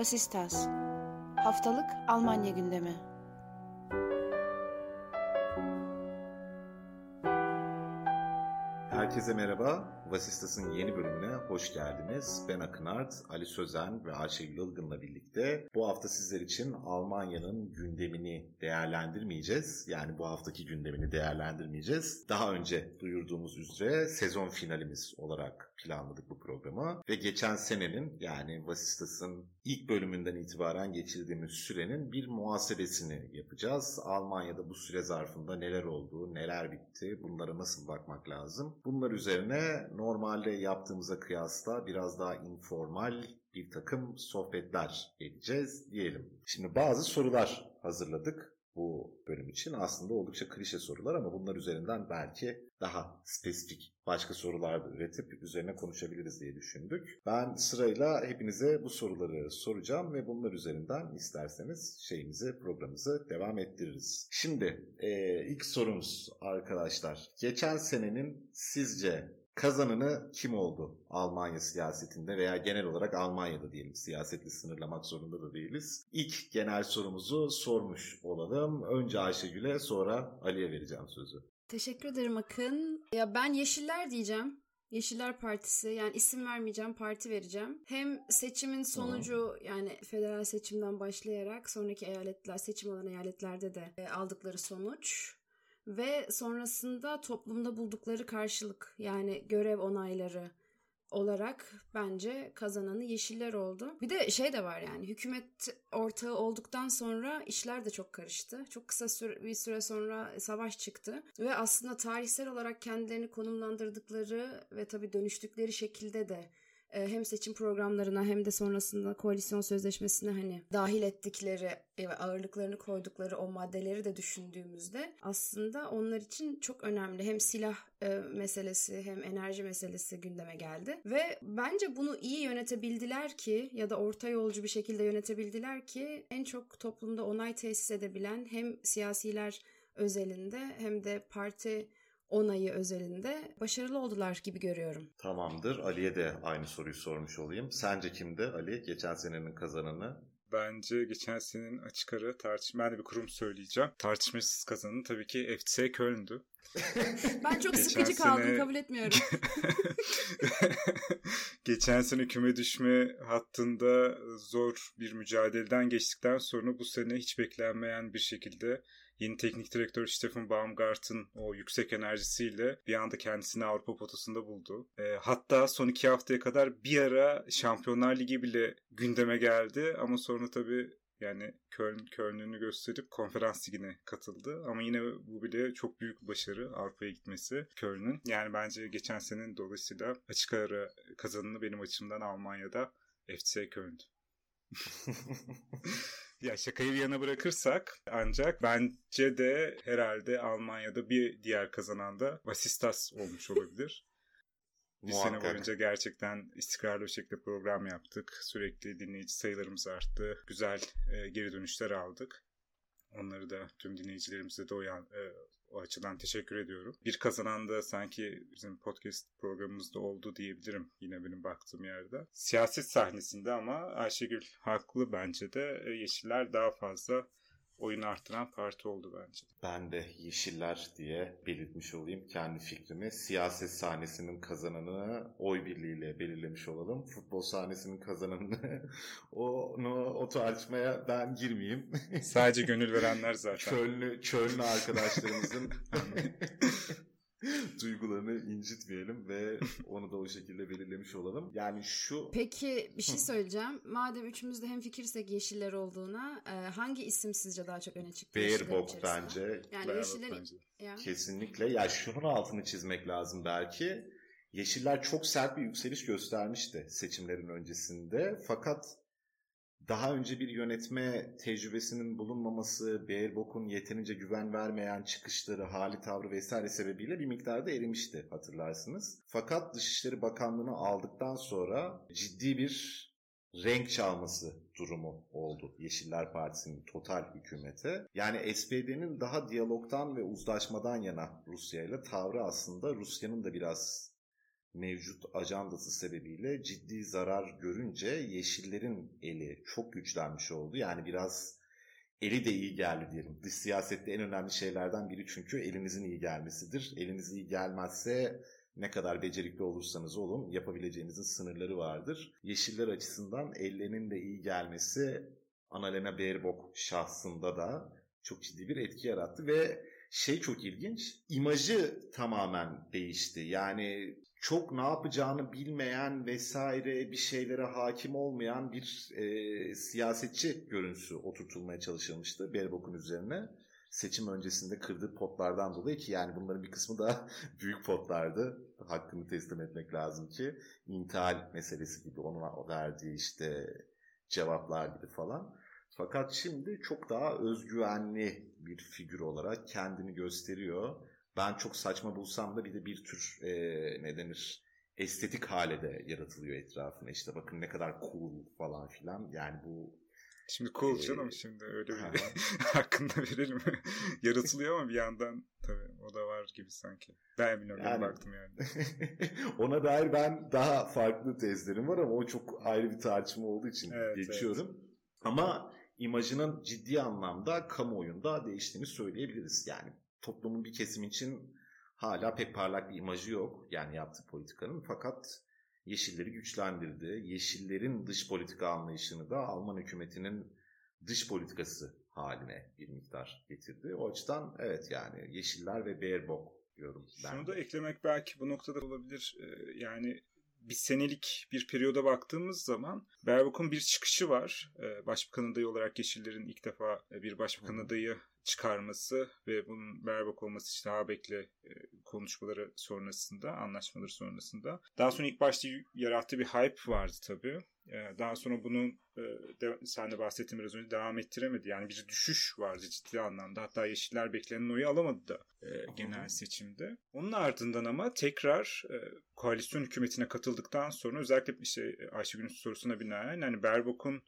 Vasistas Haftalık Almanya gündemi Herkese merhaba. Vasistas'ın yeni bölümüne hoş geldiniz. Ben Akınart, Ali Sözen ve Ayşegül Ilgın'la birlikte bu hafta sizler için Almanya'nın gündemini değerlendirmeyeceğiz. Yani bu haftaki gündemini değerlendirmeyeceğiz. Daha önce duyurduğumuz üzere sezon finalimiz olarak planladık bu programı. Ve geçen senenin yani Vasistas'ın ilk bölümünden itibaren geçirdiğimiz sürenin bir muhasebesini yapacağız. Almanya'da bu süre zarfında neler oldu, neler bitti, bunlara nasıl bakmak lazım. Bunlar üzerine normalde yaptığımıza kıyasla biraz daha informal bir takım sohbetler edeceğiz diyelim. Şimdi bazı sorular hazırladık bu bölüm için. Aslında oldukça klişe sorular ama bunlar üzerinden belki daha spesifik başka sorular üretip üzerine konuşabiliriz diye düşündük. Ben sırayla hepinize bu soruları soracağım ve bunlar üzerinden isterseniz şeyimizi, programımızı devam ettiririz. Şimdi e, ilk sorumuz arkadaşlar. Geçen senenin sizce kazanını kim oldu Almanya siyasetinde veya genel olarak Almanya'da diyelim siyasetle sınırlamak zorunda da değiliz. İlk genel sorumuzu sormuş olalım. Önce Ayşegül'e sonra Ali'ye vereceğim sözü. Teşekkür ederim Akın. Ya ben Yeşiller diyeceğim. Yeşiller Partisi yani isim vermeyeceğim parti vereceğim. Hem seçimin sonucu yani federal seçimden başlayarak sonraki eyaletler seçim olan eyaletlerde de e, aldıkları sonuç ve sonrasında toplumda buldukları karşılık yani görev onayları olarak bence kazananı yeşiller oldu. Bir de şey de var yani hükümet ortağı olduktan sonra işler de çok karıştı. Çok kısa süre, bir süre sonra savaş çıktı ve aslında tarihsel olarak kendilerini konumlandırdıkları ve tabii dönüştükleri şekilde de hem seçim programlarına hem de sonrasında koalisyon sözleşmesine hani dahil ettikleri ve ağırlıklarını koydukları o maddeleri de düşündüğümüzde aslında onlar için çok önemli. Hem silah e, meselesi hem enerji meselesi gündeme geldi ve bence bunu iyi yönetebildiler ki ya da orta yolcu bir şekilde yönetebildiler ki en çok toplumda onay tesis edebilen hem siyasiler özelinde hem de parti onayı özelinde başarılı oldular gibi görüyorum. Tamamdır. Ali'ye de aynı soruyu sormuş olayım. Sence kimdi Ali geçen senenin kazananı? Bence geçen senenin açık ara tartışma, ben de bir kurum söyleyeceğim. Tartışmasız kazananı tabii ki FC Köln'dü. ben çok sıkıcı sene... kaldım kabul etmiyorum. Geçen sene küme düşme hattında zor bir mücadeleden geçtikten sonra bu sene hiç beklenmeyen bir şekilde yeni teknik direktör Stefan Baumgart'ın o yüksek enerjisiyle bir anda kendisini Avrupa potasında buldu. E, hatta son iki haftaya kadar bir ara Şampiyonlar Ligi bile gündeme geldi ama sonra tabii yani Köln Köln'ünü gösterip konferans ligine katıldı. Ama yine bu bile çok büyük başarı Avrupa'ya gitmesi Köln'ün. Yani bence geçen senenin dolayısıyla açık ara kazanını benim açımdan Almanya'da FC Köln'dü. Ya şakayı bir yana bırakırsak ancak bence de herhalde Almanya'da bir diğer kazanan da Vasistas olmuş olabilir. bir sene boyunca gerçekten istikrarlı bir şekilde program yaptık. Sürekli dinleyici sayılarımız arttı. Güzel e, geri dönüşler aldık. Onları da tüm dinleyicilerimize de o, yan, e, o açıdan teşekkür ediyorum. Bir kazanan da sanki bizim podcast programımızda oldu diyebilirim yine benim baktığım yerde. Siyaset sahnesinde ama Ayşegül haklı bence de e, Yeşiller daha fazla oyun arttıran parti oldu bence. Ben de Yeşiller diye belirtmiş olayım kendi fikrimi. Siyaset sahnesinin kazananını oy birliğiyle belirlemiş olalım. Futbol sahnesinin kazananını onu o tartışmaya ben girmeyeyim. Sadece gönül verenler zaten. Çöllü, çöllü arkadaşlarımızın duygularını incitmeyelim ve onu da o şekilde belirlemiş olalım. Yani şu... Peki bir şey söyleyeceğim. Madem üçümüz de hemfikirsek yeşiller olduğuna e, hangi isim sizce daha çok öne çıktı? Baerbock bence. Yani Baerbock yeşillerin... bence. Ya. Kesinlikle. Ya şunun altını çizmek lazım belki. Yeşiller çok sert bir yükseliş göstermişti seçimlerin öncesinde. Fakat daha önce bir yönetme tecrübesinin bulunmaması, Baerbock'un yeterince güven vermeyen çıkışları, hali tavrı vesaire sebebiyle bir miktarda erimişti hatırlarsınız. Fakat Dışişleri Bakanlığı'nı aldıktan sonra ciddi bir renk çalması durumu oldu Yeşiller Partisi'nin total hükümete. Yani SPD'nin daha diyalogtan ve uzlaşmadan yana Rusya ile tavrı aslında Rusya'nın da biraz mevcut ajandası sebebiyle ciddi zarar görünce Yeşillerin eli çok güçlenmiş oldu. Yani biraz eli de iyi geldi diyelim. Dış siyasette en önemli şeylerden biri çünkü elinizin iyi gelmesidir. Eliniz iyi gelmezse ne kadar becerikli olursanız olun yapabileceğinizin sınırları vardır. Yeşiller açısından ellerinin de iyi gelmesi Annalena Baerbock şahsında da çok ciddi bir etki yarattı ve şey çok ilginç imajı tamamen değişti. Yani çok ne yapacağını bilmeyen vesaire bir şeylere hakim olmayan bir e, siyasetçi görüntüsü oturtulmaya çalışılmıştı Baerbock'un üzerine seçim öncesinde kırdığı potlardan dolayı ki yani bunların bir kısmı da büyük potlardı. Hakkını teslim etmek lazım ki intihal meselesi gibi ona verdiği işte cevaplar gibi falan. Fakat şimdi çok daha özgüvenli bir figür olarak kendini gösteriyor. Ben çok saçma bulsam da bir de bir tür e, ne denir estetik hale de yaratılıyor etrafına. İşte bakın ne kadar cool falan filan. Yani bu Şimdi cool ee, canım şimdi öyle bir hakkında verelim. Yaratılıyor ama bir yandan tabii o da var gibi sanki. Ben bilmiyorum yani, baktım yani. ona dair ben daha farklı tezlerim var ama o çok ayrı bir tartışma olduğu için evet, geçiyorum. Evet. Ama imajının ciddi anlamda kamuoyunda değiştiğini söyleyebiliriz. Yani toplumun bir kesim için hala pek parlak bir imajı yok. Yani yaptığı politikanın fakat Yeşilleri güçlendirdi. Yeşillerin dış politika anlayışını da Alman hükümetinin dış politikası haline bir miktar getirdi. O açıdan evet yani Yeşiller ve Baerbock diyorum ben. Şunu da eklemek belki bu noktada olabilir. Ee, yani bir senelik bir periyoda baktığımız zaman Baerbock'un bir çıkışı var. Ee, başbakan adayı olarak Yeşillerin ilk defa bir başbakan adayı çıkarması ve bunun Baerbock olması işte Habeck'le e, konuşmaları sonrasında, anlaşmaları sonrasında. Daha sonra ilk başta yarattığı bir hype vardı tabii. E, daha sonra bunun e, de, sen de bahsettin biraz önce devam ettiremedi. Yani bir düşüş vardı ciddi anlamda. Hatta Yeşiller beklenen oyu alamadı da genel seçimde. Onun ardından ama tekrar koalisyon hükümetine katıldıktan sonra özellikle işte Ayşegül'ün sorusuna binaen hani Baerbock'un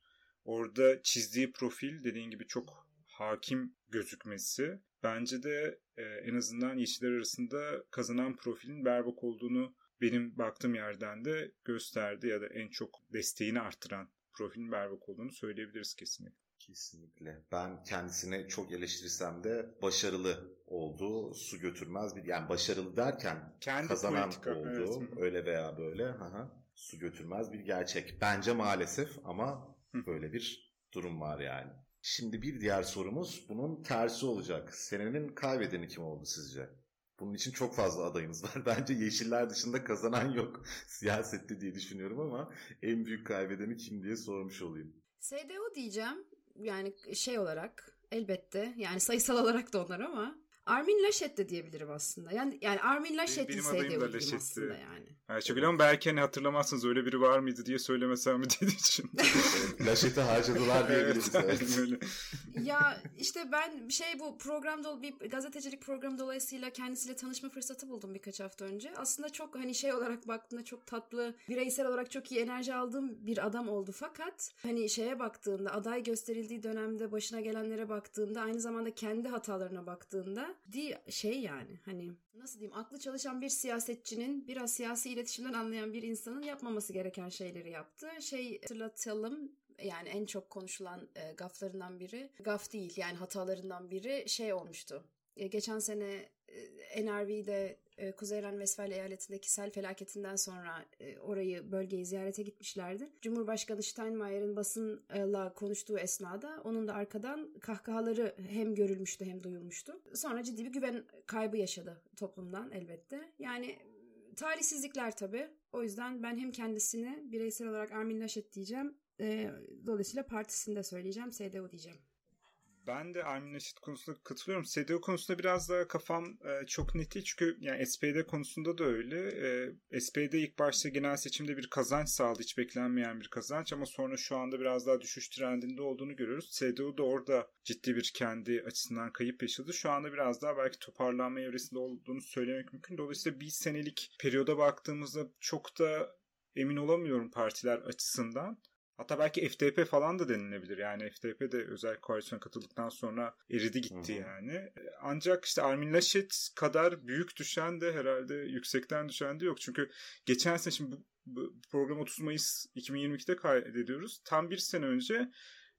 orada çizdiği profil dediğin gibi çok hakim gözükmesi bence de e, en azından Yeşiller arasında kazanan profilin Berbok olduğunu benim baktığım yerden de gösterdi ya da en çok desteğini arttıran profilin Berbok olduğunu söyleyebiliriz kesinlikle. Kesinlikle. Ben kendisine çok eleştirsem de başarılı oldu. Su götürmez bir yani başarılı derken Kendi kazanan politika, oldu. Evet. Öyle veya böyle. Aha. Su götürmez bir gerçek. Bence maalesef ama böyle bir durum var yani. Şimdi bir diğer sorumuz bunun tersi olacak. Senenin kaybedeni kim oldu sizce? Bunun için çok fazla adayımız var. Bence yeşiller dışında kazanan yok siyasette diye düşünüyorum ama en büyük kaybedeni kim diye sormuş olayım. SDO diyeceğim. Yani şey olarak elbette yani sayısal olarak da onlar ama Armin Laschet de diyebilirim aslında. Yani yani Armin Laschet'in sevdiği da Laschet'ti. aslında yani. Ayşegül ama belki hani hatırlamazsınız öyle biri var mıydı diye söylemesem mi diye için. Laschet'i harcadılar diyebiliriz. evet, ya işte ben şey bu programda bir gazetecilik programı dolayısıyla kendisiyle tanışma fırsatı buldum birkaç hafta önce. Aslında çok hani şey olarak baktığında çok tatlı, bireysel olarak çok iyi enerji aldığım bir adam oldu fakat hani şeye baktığında aday gösterildiği dönemde başına gelenlere baktığında aynı zamanda kendi hatalarına baktığında di şey yani hani nasıl diyeyim aklı çalışan bir siyasetçinin biraz siyasi iletişimden anlayan bir insanın yapmaması gereken şeyleri yaptı. Şey hatırlatalım yani en çok konuşulan e, gaflarından biri gaf değil yani hatalarından biri şey olmuştu. E, geçen sene NRV'de e, Kuzey Ren-Vesfalya eyaletindeki sel felaketinden sonra e, orayı bölgeyi ziyarete gitmişlerdi. Cumhurbaşkanı Steinmeier'in basınla konuştuğu esnada onun da arkadan kahkahaları hem görülmüştü hem duyulmuştu. Sonra ciddi bir güven kaybı yaşadı toplumdan elbette. Yani talihsizlikler tabii. O yüzden ben hem kendisini bireysel olarak Armin Laschet diyeceğim. E, dolayısıyla partisini de söyleyeceğim. CDU diyeceğim. Ben de Armin Laschet konusunda katılıyorum. CDU konusunda biraz daha kafam e, çok net değil. Çünkü yani SPD konusunda da öyle. E, SPD ilk başta genel seçimde bir kazanç sağladı. Hiç beklenmeyen bir kazanç ama sonra şu anda biraz daha düşüş trendinde olduğunu görüyoruz. CDU da orada ciddi bir kendi açısından kayıp yaşadı. Şu anda biraz daha belki toparlanma evresinde olduğunu söylemek mümkün. Dolayısıyla bir senelik periyoda baktığımızda çok da emin olamıyorum partiler açısından. Hatta belki FDP falan da denilebilir. Yani FDP de özel koalisyona katıldıktan sonra eridi gitti Hı-hı. yani. Ancak işte Armin Laschet kadar büyük düşen de herhalde yüksekten düşen de yok. Çünkü geçen sene şimdi bu, bu program 30 Mayıs 2022'de kaydediyoruz. Tam bir sene önce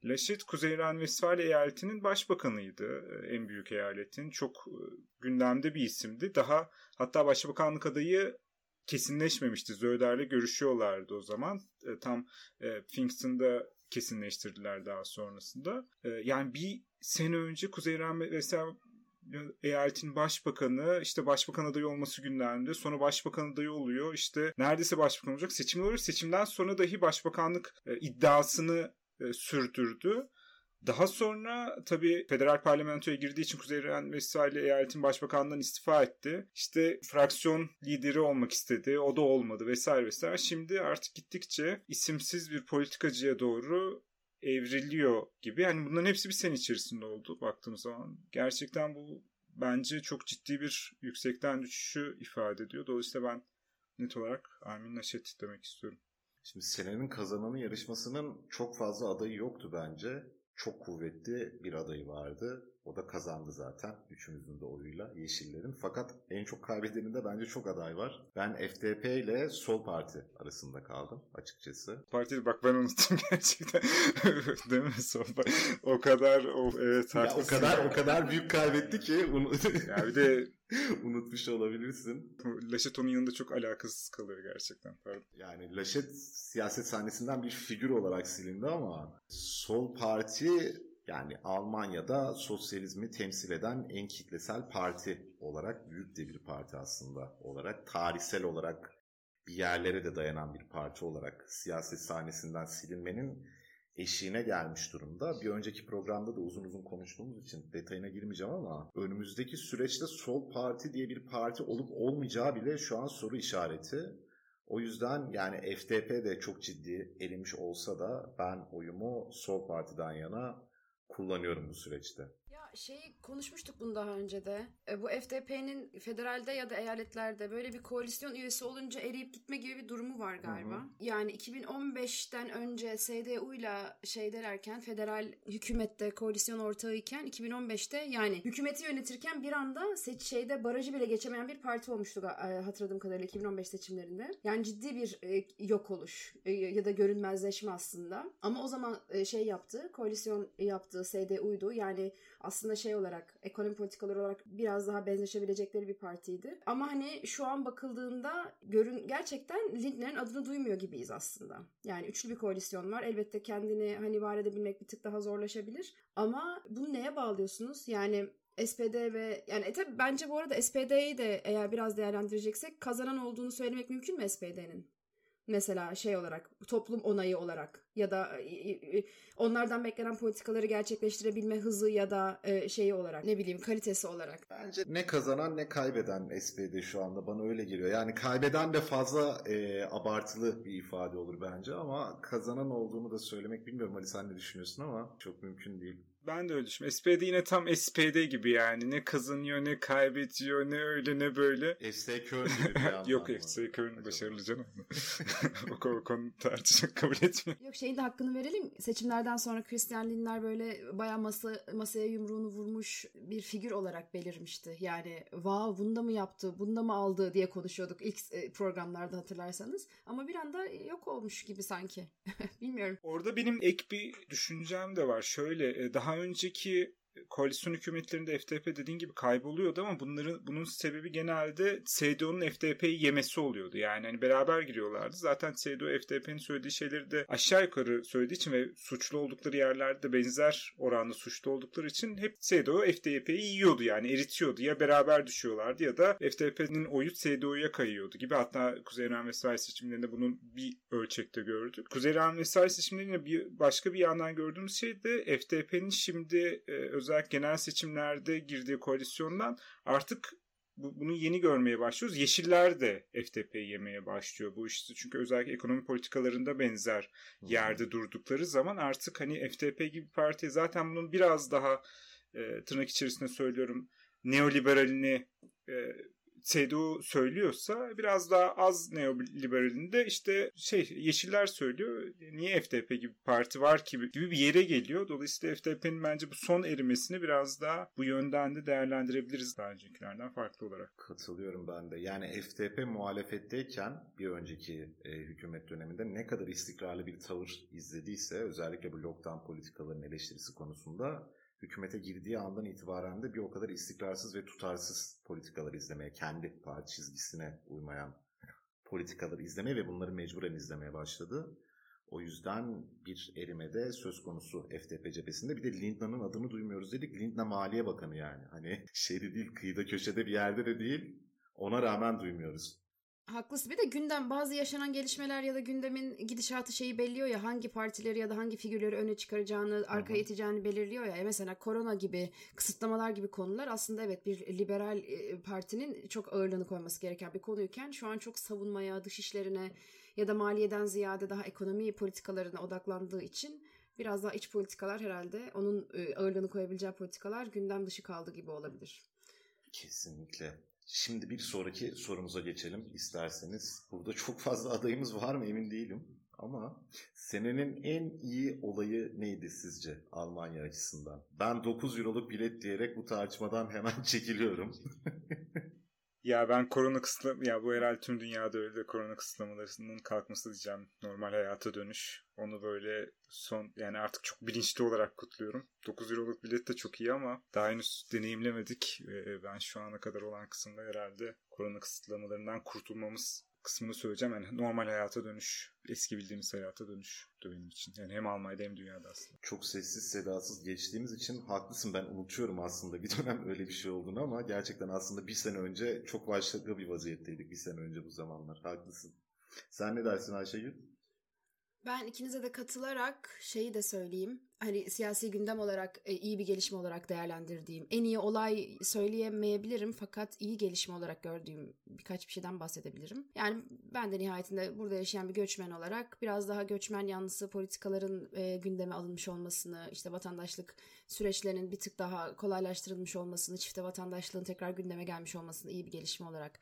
Laschet Kuzey Ren-Vesfalya eyaletinin başbakanıydı. En büyük eyaletin. Çok e, gündemde bir isimdi. Daha hatta başbakanlık adayı kesinleşmemişti. Zöder'le görüşüyorlardı o zaman. E, tam e, Pfingst'ında kesinleştirdiler daha sonrasında. E, yani bir sene önce Kuzey Vesel eyaletin başbakanı işte başbakan adayı olması gündemde sonra başbakan adayı oluyor işte neredeyse başbakan olacak seçim oluyor seçimden sonra dahi başbakanlık e, iddiasını e, sürdürdü daha sonra tabii federal parlamentoya girdiği için Kuzey Ren-Vesfalya eyaletin başbakanından istifa etti. İşte fraksiyon lideri olmak istedi. O da olmadı vesaire vesaire. Şimdi artık gittikçe isimsiz bir politikacıya doğru evriliyor gibi. Yani bunların hepsi bir sene içerisinde oldu baktığımız zaman. Gerçekten bu bence çok ciddi bir yüksekten düşüşü ifade ediyor. Dolayısıyla ben net olarak Armin Naşet demek istiyorum. Şimdi senenin kazananı yarışmasının çok fazla adayı yoktu bence çok kuvvetli bir adayı vardı. O da kazandı zaten üçümüzün de oyuyla Yeşillerin. Fakat en çok kaybedeninde bence çok aday var. Ben FDP ile Sol Parti arasında kaldım açıkçası. Parti bak ben unuttum gerçekten. Değil mi Sol Parti? O kadar o evet ya o kadar o kadar büyük kaybetti ki ya bir de unutmuş olabilirsin. Laşet onun yanında çok alakasız kalıyor gerçekten. Pardon. Yani Laşet siyaset sahnesinden bir figür olarak silindi ama Sol Parti yani Almanya'da sosyalizmi temsil eden en kitlesel parti olarak büyük de bir parti aslında olarak tarihsel olarak bir yerlere de dayanan bir parti olarak siyaset sahnesinden silinmenin eşiğine gelmiş durumda. Bir önceki programda da uzun uzun konuştuğumuz için detayına girmeyeceğim ama önümüzdeki süreçte sol parti diye bir parti olup olmayacağı bile şu an soru işareti. O yüzden yani FDP de çok ciddi elemiş olsa da ben oyumu sol partiden yana kullanıyorum bu süreçte. Ya şey konuşmuştuk bunu daha önce de. E, bu FDP'nin federalde ya da eyaletlerde böyle bir koalisyon üyesi olunca eriyip gitme gibi bir durumu var galiba. Hı hı. Yani 2015'ten önce CDU ile şey derken federal hükümette koalisyon ortağıyken 2015'te yani hükümeti yönetirken bir anda seç şeyde barajı bile geçemeyen bir parti olmuştu e, hatırladığım kadarıyla 2015 seçimlerinde. Yani ciddi bir e, yok oluş e, ya da görünmezleşme aslında. Ama o zaman e, şey yaptı, koalisyon yaptığı CDU'ydu. Yani aslında şey olarak ekonomi politikaları olarak biraz daha benzeşebilecekleri bir partiydi. Ama hani şu an bakıldığında görün gerçekten Lindner'in adını duymuyor gibiyiz aslında. Yani üçlü bir koalisyon var. Elbette kendini hani var edebilmek bir tık daha zorlaşabilir. Ama bunu neye bağlıyorsunuz? Yani SPD ve yani e tabi bence bu arada SPD'yi de eğer biraz değerlendireceksek kazanan olduğunu söylemek mümkün mü SPD'nin? Mesela şey olarak toplum onayı olarak ya da onlardan beklenen politikaları gerçekleştirebilme hızı ya da şeyi olarak ne bileyim kalitesi olarak. Bence ne kazanan ne kaybeden SPD şu anda bana öyle geliyor. Yani kaybeden de fazla e, abartılı bir ifade olur bence ama kazanan olduğunu da söylemek bilmiyorum Ali sen ne düşünüyorsun ama çok mümkün değil. Ben de öyle düşünüyorum. SPD yine tam SPD gibi yani. Ne kazanıyor ne kaybediyor ne öyle ne böyle. FC Köln gibi bir Yok FC Köln başarılı canım. o, o konu tartışmak kabul etmiyor. Yok şeyin de hakkını verelim. Seçimlerden sonra Christian Lindner böyle bayağı masa, masaya yumruğunu vurmuş bir figür olarak belirmişti. Yani wow bunu da mı yaptı, bunu da mı aldı diye konuşuyorduk ilk e, programlarda hatırlarsanız. Ama bir anda yok olmuş gibi sanki. Bilmiyorum. Orada benim ek bir düşüncem de var. Şöyle e, daha önceki koalisyon hükümetlerinde FDP dediğin gibi kayboluyordu ama bunların bunun sebebi genelde CDU'nun FDP'yi yemesi oluyordu. Yani hani beraber giriyorlardı. Zaten CDU FDP'nin söylediği şeyleri de aşağı yukarı söylediği için ve suçlu oldukları yerlerde benzer oranda suçlu oldukları için hep CDU FDP'yi yiyordu yani eritiyordu. Ya beraber düşüyorlardı ya da FDP'nin oyu CDU'ya kayıyordu gibi. Hatta Kuzey İran vesaire seçimlerinde bunun bir ölçekte gördük. Kuzey İran vesaire seçimlerinde bir başka bir yandan gördüğümüz şey de FDP'nin şimdi e, özellikle genel seçimlerde girdiği koalisyondan artık bu, bunu yeni görmeye başlıyoruz. Yeşiller de FDP'yi yemeye başlıyor bu işte. Çünkü özellikle ekonomi politikalarında benzer yerde durdukları zaman artık hani FDP gibi parti zaten bunun biraz daha e, tırnak içerisinde söylüyorum neoliberalini e, CDU söylüyorsa biraz daha az neoliberalinde işte şey Yeşiller söylüyor. Niye FDP gibi parti var ki gibi bir yere geliyor. Dolayısıyla FDP'nin bence bu son erimesini biraz daha bu yönden de değerlendirebiliriz daha öncekilerden farklı olarak. Katılıyorum ben de. Yani FDP muhalefetteyken bir önceki e, hükümet döneminde ne kadar istikrarlı bir tavır izlediyse özellikle bu lockdown politikalarının eleştirisi konusunda hükümete girdiği andan itibaren de bir o kadar istikrarsız ve tutarsız politikalar izlemeye, kendi parti çizgisine uymayan politikaları izlemeye ve bunları mecburen izlemeye başladı. O yüzden bir erimede söz konusu FDP cephesinde. Bir de Lindna'nın adını duymuyoruz dedik. Lindna Maliye Bakanı yani. Hani şeyde değil, kıyıda köşede bir yerde de değil. Ona rağmen duymuyoruz. Haklısın. Bir de gündem bazı yaşanan gelişmeler ya da gündemin gidişatı şeyi belliyor ya hangi partileri ya da hangi figürleri öne çıkaracağını, arkaya iteceğini belirliyor ya. E mesela korona gibi, kısıtlamalar gibi konular aslında evet bir liberal e, partinin çok ağırlığını koyması gereken bir konuyken şu an çok savunmaya, dış işlerine ya da maliyeden ziyade daha ekonomi politikalarına odaklandığı için biraz daha iç politikalar herhalde onun e, ağırlığını koyabileceği politikalar gündem dışı kaldı gibi olabilir. Kesinlikle. Şimdi bir sonraki sorumuza geçelim isterseniz. Burada çok fazla adayımız var mı emin değilim. Ama senenin en iyi olayı neydi sizce Almanya açısından? Ben 9 euroluk bilet diyerek bu tartışmadan hemen çekiliyorum. Ya ben korona kısıtlam ya bu herhalde tüm dünyada öyle korona kısıtlamalarının kalkması diyeceğim. Normal hayata dönüş. Onu böyle son yani artık çok bilinçli olarak kutluyorum. 9 euroluk bilet de çok iyi ama daha henüz deneyimlemedik. Ben şu ana kadar olan kısımda herhalde korona kısıtlamalarından kurtulmamız kısmını söyleyeceğim. Yani normal hayata dönüş, eski bildiğimiz hayata dönüş benim için. Yani hem Almanya'da hem dünyada aslında. Çok sessiz sedasız geçtiğimiz için haklısın. Ben unutuyorum aslında bir dönem öyle bir şey olduğunu ama gerçekten aslında bir sene önce çok başka bir vaziyetteydik bir sene önce bu zamanlar. Haklısın. Sen ne dersin Ayşegül? Ben ikinize de katılarak şeyi de söyleyeyim. Hani siyasi gündem olarak e, iyi bir gelişme olarak değerlendirdiğim, en iyi olay söyleyemeyebilirim fakat iyi gelişme olarak gördüğüm birkaç bir şeyden bahsedebilirim. Yani ben de nihayetinde burada yaşayan bir göçmen olarak biraz daha göçmen yanlısı politikaların e, gündeme alınmış olmasını, işte vatandaşlık süreçlerinin bir tık daha kolaylaştırılmış olmasını, çifte vatandaşlığın tekrar gündeme gelmiş olmasını iyi bir gelişme olarak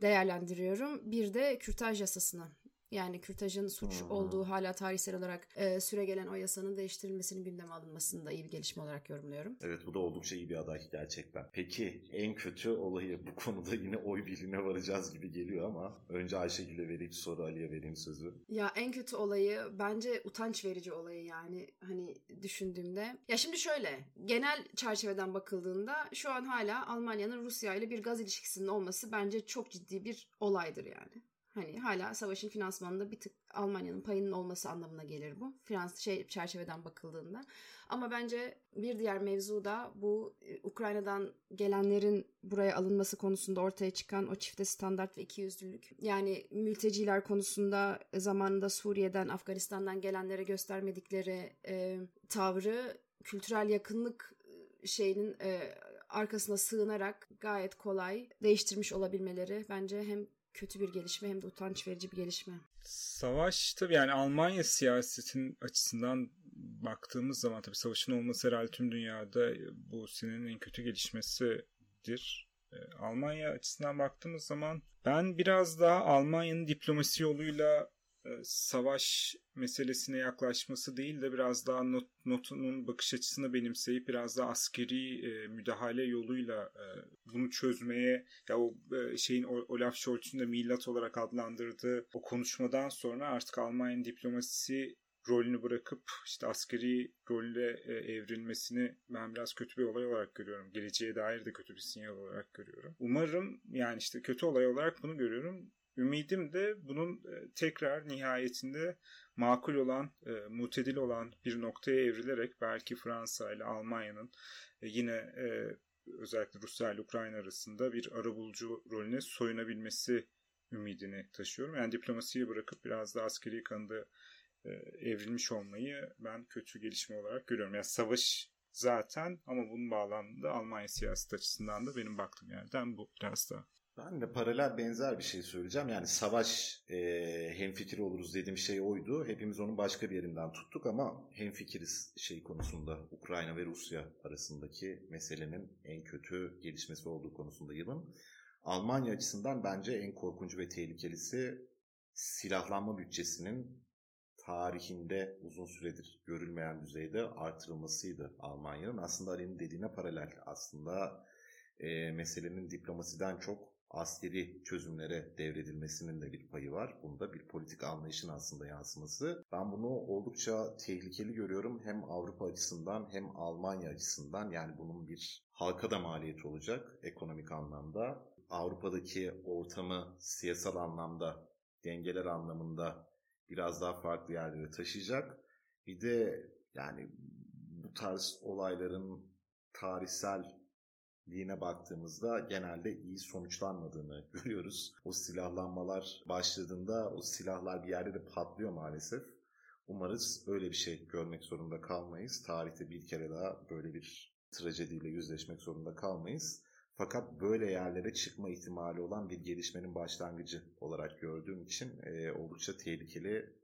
değerlendiriyorum. Bir de kürtaj yasasını yani kürtajın suç hmm. olduğu hala tarihsel olarak e, süre gelen o yasanın değiştirilmesinin gündeme alınmasını da iyi bir gelişme olarak yorumluyorum. Evet bu da oldukça iyi bir aday gerçekten. Peki en kötü olayı bu konuda yine oy birliğine varacağız gibi geliyor ama önce Ayşegül'e vereyim sonra Ali'ye vereyim sözü. Ya en kötü olayı bence utanç verici olayı yani hani düşündüğümde. Ya şimdi şöyle genel çerçeveden bakıldığında şu an hala Almanya'nın Rusya ile bir gaz ilişkisinin olması bence çok ciddi bir olaydır yani. Hani hala savaşın finansmanında bir tık Almanya'nın payının olması anlamına gelir bu. Finans şey çerçeveden bakıldığında. Ama bence bir diğer mevzu da bu e, Ukrayna'dan gelenlerin buraya alınması konusunda ortaya çıkan o çifte standart ve ikiyüzlülük. Yani mülteciler konusunda zamanında Suriye'den, Afganistan'dan gelenlere göstermedikleri e, tavrı kültürel yakınlık e, şeyinin e, arkasına sığınarak gayet kolay değiştirmiş olabilmeleri bence hem kötü bir gelişme hem de utanç verici bir gelişme. Savaş tabii yani Almanya siyasetin açısından baktığımız zaman tabii savaşın olması herhalde tüm dünyada bu senenin en kötü gelişmesidir. Ee, Almanya açısından baktığımız zaman ben biraz daha Almanya'nın diplomasi yoluyla savaş meselesine yaklaşması değil de biraz daha not, notunun bakış açısını benimseyip biraz daha askeri e, müdahale yoluyla e, bunu çözmeye ya o e, şeyin Olaf Scholz'un da millet olarak adlandırdığı o konuşmadan sonra artık Almanya'nın diplomasisi rolünü bırakıp işte askeri rolle e, evrilmesini ben biraz kötü bir olay olarak görüyorum. Geleceğe dair de kötü bir sinyal olarak görüyorum. Umarım yani işte kötü olay olarak bunu görüyorum. Ümidim de bunun e, tekrar nihayetinde makul olan, e, mutedil olan bir noktaya evrilerek belki Fransa ile Almanya'nın e, yine e, özellikle Rusya ile Ukrayna arasında bir arabulucu rolüne soyunabilmesi ümidini taşıyorum. Yani diplomasiyi bırakıp biraz da askeri kanıda evrilmiş olmayı ben kötü gelişme olarak görüyorum. Yani savaş zaten ama bunun bağlamında Almanya siyaset açısından da benim baktığım yerden bu biraz da. Ben de paralel benzer bir şey söyleyeceğim. Yani savaş e, hemfikir oluruz dediğim şey oydu. Hepimiz onun başka bir yerinden tuttuk ama hemfikiriz şey konusunda Ukrayna ve Rusya arasındaki meselenin en kötü gelişmesi olduğu konusunda yılın. Almanya açısından bence en korkuncu ve tehlikelisi silahlanma bütçesinin tarihinde uzun süredir görülmeyen düzeyde artırılmasıydı Almanya'nın. Aslında Ali'nin dediğine paralel. Aslında e, meselenin diplomasiden çok askeri çözümlere devredilmesinin de bir payı var. Bunda bir politik anlayışın aslında yansıması. Ben bunu oldukça tehlikeli görüyorum. Hem Avrupa açısından hem Almanya açısından. Yani bunun bir halka da maliyeti olacak ekonomik anlamda. Avrupa'daki ortamı siyasal anlamda, dengeler anlamında biraz daha farklı yerlere taşıyacak. Bir de yani bu tarz olayların tarihsel liğine baktığımızda genelde iyi sonuçlanmadığını görüyoruz. O silahlanmalar başladığında o silahlar bir yerde de patlıyor maalesef. Umarız öyle bir şey görmek zorunda kalmayız. Tarihte bir kere daha böyle bir trajediyle yüzleşmek zorunda kalmayız. Fakat böyle yerlere çıkma ihtimali olan bir gelişmenin başlangıcı olarak gördüğüm için e, oldukça tehlikeli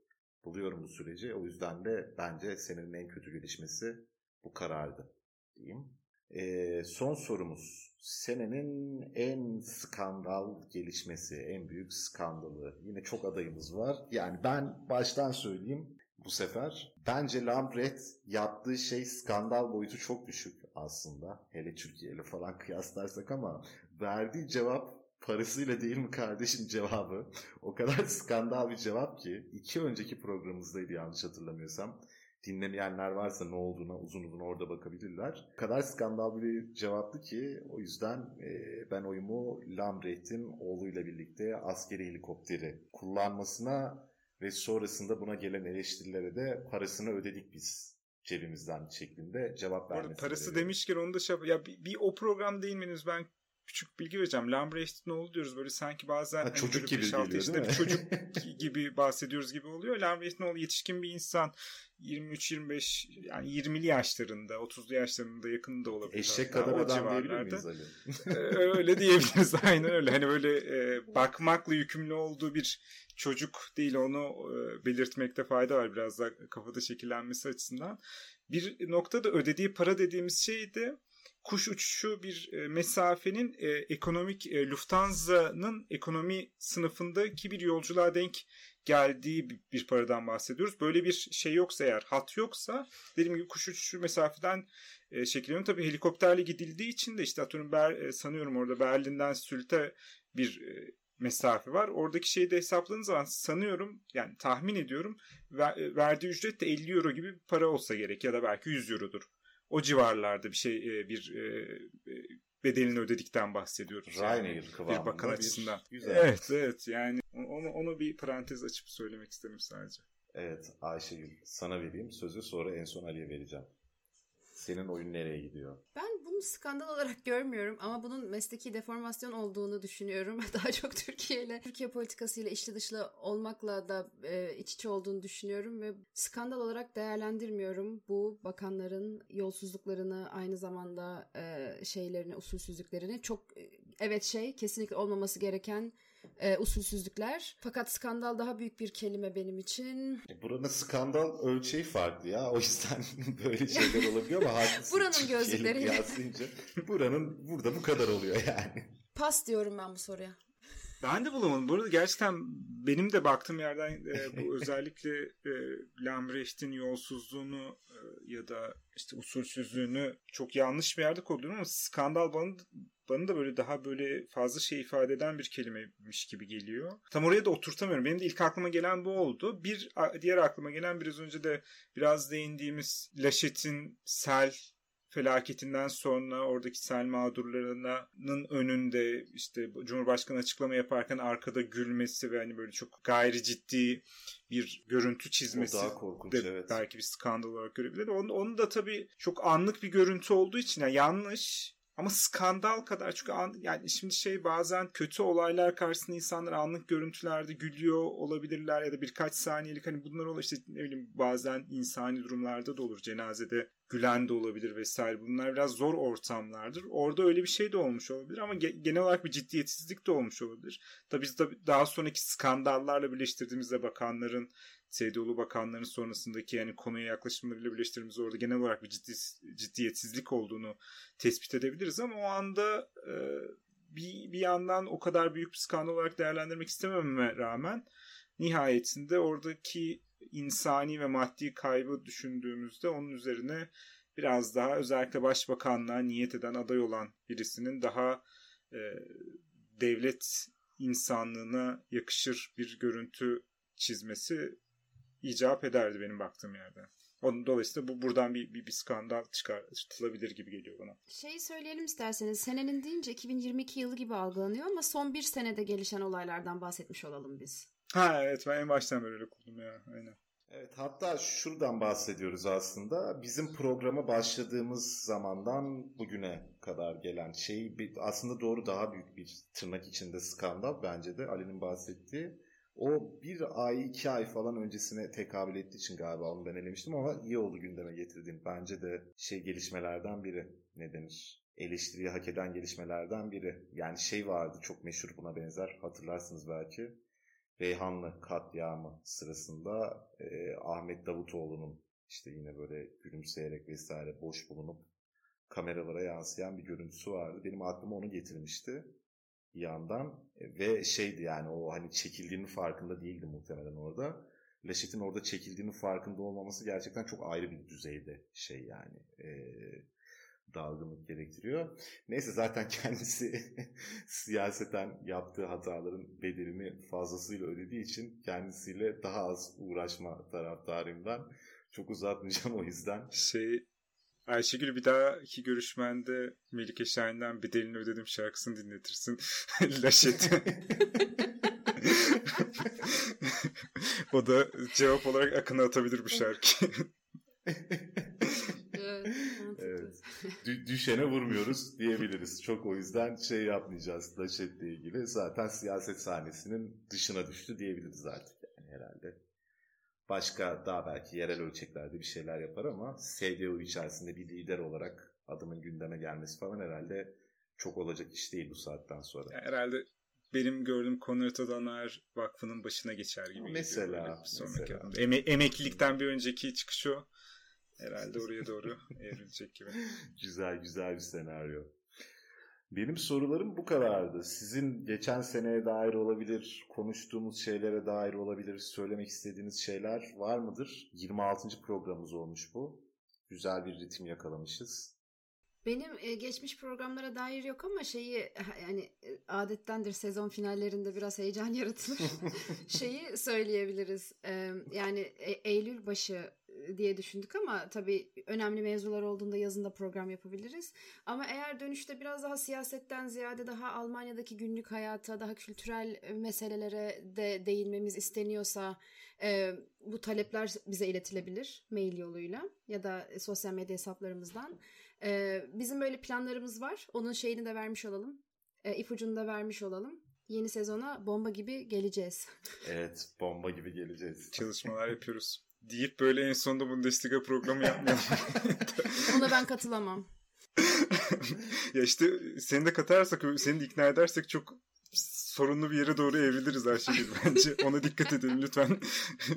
buluyorum bu süreci. O yüzden de bence senenin en kötü gelişmesi bu karardı diyeyim. E, son sorumuz. Senenin en skandal gelişmesi, en büyük skandalı. Yine çok adayımız var. Yani ben baştan söyleyeyim bu sefer. Bence Lambret yaptığı şey skandal boyutu çok düşük aslında. Hele Türkiye ile falan kıyaslarsak ama verdiği cevap parasıyla değil mi kardeşim cevabı. O kadar skandal bir cevap ki. iki önceki programımızdaydı yanlış hatırlamıyorsam. Dinlemeyenler varsa ne olduğuna uzun uzun orada bakabilirler. O kadar skandal bir cevaptı ki o yüzden e, ben oyumu Lambrecht'in oğluyla birlikte askeri helikopteri kullanmasına ve sonrasında buna gelen eleştirilere de parasını ödedik biz cebimizden şeklinde cevap vermesi. Parası demişken onu da şey ya bir, bir o program değil miyiz ben küçük bilgi vereceğim. Lambrecht ne oldu diyoruz böyle sanki bazen ha, hani çocuk gibi geliyor mi? Bir çocuk gibi bahsediyoruz gibi oluyor. Lambrecht ne oldu yetişkin bir insan 23-25 yani 20'li yaşlarında 30'lu yaşlarında yakında olabilir. Eşek kadar adam diyebilir miyiz? Ee, öyle diyebiliriz aynen öyle. Hani böyle e, bakmakla yükümlü olduğu bir çocuk değil onu e, belirtmekte fayda var biraz da kafada şekillenmesi açısından. Bir noktada ödediği para dediğimiz şey de kuş uçuşu bir e, mesafenin e, ekonomik e, Lufthansa'nın ekonomi sınıfındaki bir yolculuğa denk geldiği bir, paradan bahsediyoruz. Böyle bir şey yoksa eğer hat yoksa dediğim gibi kuş uçuşu mesafeden e, şekilleniyor. Tabii helikopterle gidildiği için de işte atıyorum Ber, e, sanıyorum orada Berlin'den Sült'e bir e, mesafe var. Oradaki şeyi de hesapladığınız zaman sanıyorum yani tahmin ediyorum ver, verdiği ücret de 50 euro gibi bir para olsa gerek ya da belki 100 eurodur. O civarlarda bir şey bir bedelini ödedikten bahsediyoruz. Ryanair yani, bir bakan açısından. Güzel. Evet evet yani onu, onu bir parantez açıp söylemek istedim sadece. Evet Ayşegül sana vereyim sözü sonra en son Ali'ye vereceğim. Senin oyun nereye gidiyor? Ben bunu skandal olarak görmüyorum ama bunun mesleki deformasyon olduğunu düşünüyorum. Daha çok Türkiye ile Türkiye politikasıyla içli dışlı olmakla da e, iç içe olduğunu düşünüyorum ve skandal olarak değerlendirmiyorum bu bakanların yolsuzluklarını aynı zamanda e, şeylerini usulsüzlüklerini çok e, evet şey kesinlikle olmaması gereken e, usulsüzlükler. Fakat skandal daha büyük bir kelime benim için. E, buranın skandal ölçeği farklı ya. O yüzden böyle şeyler olabiliyor ama haklısın. Buranın gözlükleri. buranın burada bu kadar oluyor yani. Pas diyorum ben bu soruya. Ben de bulamadım. Bu arada gerçekten benim de baktığım yerden e, bu özellikle e, Lambrecht'in yolsuzluğunu e, ya da işte usulsüzlüğünü çok yanlış bir yerde kodluyorum ama skandal bana, bana da böyle daha böyle fazla şey ifade eden bir kelimemiş gibi geliyor. Tam oraya da oturtamıyorum. Benim de ilk aklıma gelen bu oldu. Bir diğer aklıma gelen biraz önce de biraz değindiğimiz Laşet'in sel felaketinden sonra oradaki sel mağdurlarının önünde işte Cumhurbaşkanı açıklama yaparken arkada gülmesi ve hani böyle çok gayri ciddi bir görüntü çizmesi o daha korkunç, de evet. belki bir skandal olarak görebilir. Onu, onu da tabii çok anlık bir görüntü olduğu için yani yanlış ama skandal kadar çünkü an, yani şimdi şey bazen kötü olaylar karşısında insanlar anlık görüntülerde gülüyor olabilirler ya da birkaç saniyelik hani bunlar olur işte ne bileyim bazen insani durumlarda da olur cenazede gülen de olabilir vesaire bunlar biraz zor ortamlardır. Orada öyle bir şey de olmuş olabilir ama ge- genel olarak bir ciddiyetsizlik de olmuş olabilir. Tabii biz tabii daha sonraki skandallarla birleştirdiğimizde bakanların SDO'lu bakanların sonrasındaki yani konuya yaklaşımlarıyla birleştirdiğimiz orada genel olarak bir ciddi, ciddiyetsizlik olduğunu tespit edebiliriz. Ama o anda e, bir, bir yandan o kadar büyük bir skandal olarak değerlendirmek istemememe rağmen nihayetinde oradaki insani ve maddi kaybı düşündüğümüzde onun üzerine biraz daha özellikle başbakanlığa niyet eden aday olan birisinin daha e, devlet insanlığına yakışır bir görüntü çizmesi icap ederdi benim baktığım yerden. Onun dolayısıyla bu buradan bir, bir, bir skandal çıkartılabilir gibi geliyor bana. Şeyi söyleyelim isterseniz. Senenin deyince 2022 yılı gibi algılanıyor ama son bir senede gelişen olaylardan bahsetmiş olalım biz. Ha evet ben en baştan böyle kurdum ya. Aynen. Evet hatta şuradan bahsediyoruz aslında. Bizim programa başladığımız zamandan bugüne kadar gelen şey aslında doğru daha büyük bir tırnak içinde skandal bence de Ali'nin bahsettiği. O bir ay iki ay falan öncesine tekabül ettiği için galiba onu ben elemiştim ama iyi oldu gündeme getirdiğim. Bence de şey gelişmelerden biri ne denir? Eleştiriyi hak eden gelişmelerden biri. Yani şey vardı çok meşhur buna benzer hatırlarsınız belki. Reyhanlı katliamı sırasında e, Ahmet Davutoğlu'nun işte yine böyle gülümseyerek vesaire boş bulunup kameralara yansıyan bir görüntüsü vardı. Benim aklıma onu getirmişti yandan e, ve şeydi yani o hani çekildiğinin farkında değildi muhtemelen orada. Laşet'in orada çekildiğinin farkında olmaması gerçekten çok ayrı bir düzeyde şey yani e, dalgınlık gerektiriyor. Neyse zaten kendisi siyaseten yaptığı hataların bedelini fazlasıyla ödediği için kendisiyle daha az uğraşma taraftarıyım ben. Çok uzatmayacağım o yüzden. Şey Ayşegül bir daha iki görüşmende Melike Şahin'den bedelini ödedim şarkısını dinletirsin. Laşet. o da cevap olarak Akın'a atabilir bu şarkı. evet. düşene vurmuyoruz diyebiliriz. Çok o yüzden şey yapmayacağız Laşet'le ilgili. Zaten siyaset sahnesinin dışına düştü diyebiliriz artık yani herhalde. Başka daha belki yerel ölçeklerde bir şeyler yapar ama SDU içerisinde bir lider olarak adımın gündeme gelmesi falan herhalde çok olacak iş değil bu saatten sonra. Yani herhalde benim gördüğüm Konrad Adenauer Vakfı'nın başına geçer gibi. Mesela. mesela. Eme emeklilikten bir önceki çıkış o. Herhalde oraya doğru evrilecek gibi. güzel güzel bir senaryo. Benim sorularım bu kadardı. Sizin geçen seneye dair olabilir, konuştuğumuz şeylere dair olabilir, söylemek istediğiniz şeyler var mıdır? 26. programımız olmuş bu. Güzel bir ritim yakalamışız. Benim e, geçmiş programlara dair yok ama şeyi yani e, adettendir sezon finallerinde biraz heyecan yaratılır. şeyi söyleyebiliriz. E, yani e, Eylül başı diye düşündük ama tabii önemli mevzular olduğunda yazında program yapabiliriz. Ama eğer dönüşte biraz daha siyasetten ziyade daha Almanya'daki günlük hayata, daha kültürel meselelere de değinmemiz isteniyorsa e, bu talepler bize iletilebilir mail yoluyla ya da sosyal medya hesaplarımızdan. E, bizim böyle planlarımız var. Onun şeyini de vermiş olalım. E, ipucunu da vermiş olalım. Yeni sezona bomba gibi geleceğiz. Evet, bomba gibi geleceğiz. Çalışmalar yapıyoruz deyip böyle en sonunda Bundesliga programı yapmayalım. Ona ben katılamam. ya işte seni de katarsak, seni de ikna edersek çok sorunlu bir yere doğru evriliriz Ayşegül bence. Ona dikkat edelim lütfen.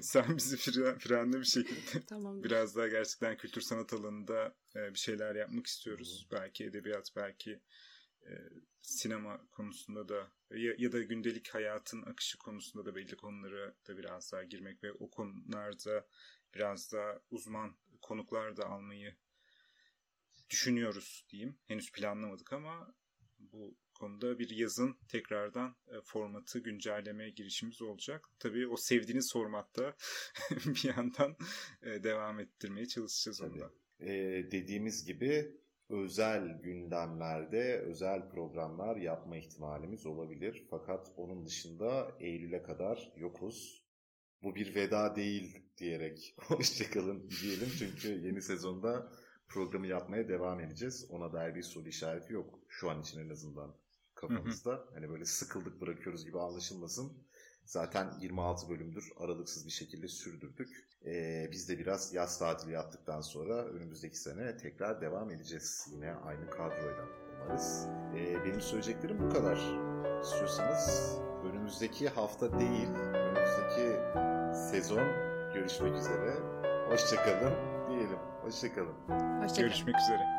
Sen bizi fren, frenle bir şekilde. Tamam. Biraz daha gerçekten kültür sanat alanında e, bir şeyler yapmak istiyoruz. Belki edebiyat, belki sinema konusunda da ya, ya da gündelik hayatın akışı konusunda da belli konulara da biraz daha girmek ve o konularda biraz daha uzman konuklar da almayı düşünüyoruz diyeyim. Henüz planlamadık ama bu konuda bir yazın tekrardan e, formatı güncelleme girişimiz olacak. Tabii o sevdiğiniz formatta bir yandan e, devam ettirmeye çalışacağız onda. Ee, dediğimiz gibi özel gündemlerde özel programlar yapma ihtimalimiz olabilir. Fakat onun dışında Eylül'e kadar yokuz. Bu bir veda değil diyerek hoşçakalın diyelim. Çünkü yeni sezonda programı yapmaya devam edeceğiz. Ona dair bir soru işareti yok şu an için en azından kafamızda. Hı hı. Hani böyle sıkıldık bırakıyoruz gibi anlaşılmasın. Zaten 26 bölümdür aralıksız bir şekilde sürdürdük. Ee, biz de biraz yaz tatili yaptıktan sonra önümüzdeki sene tekrar devam edeceğiz. Yine aynı kadroyla umarız. Ee, benim söyleyeceklerim bu kadar. İstiyorsanız önümüzdeki hafta değil, önümüzdeki sezon görüşmek üzere. Hoşçakalın diyelim. Hoşçakalın. Hoşçakalın. Görüşmek üzere.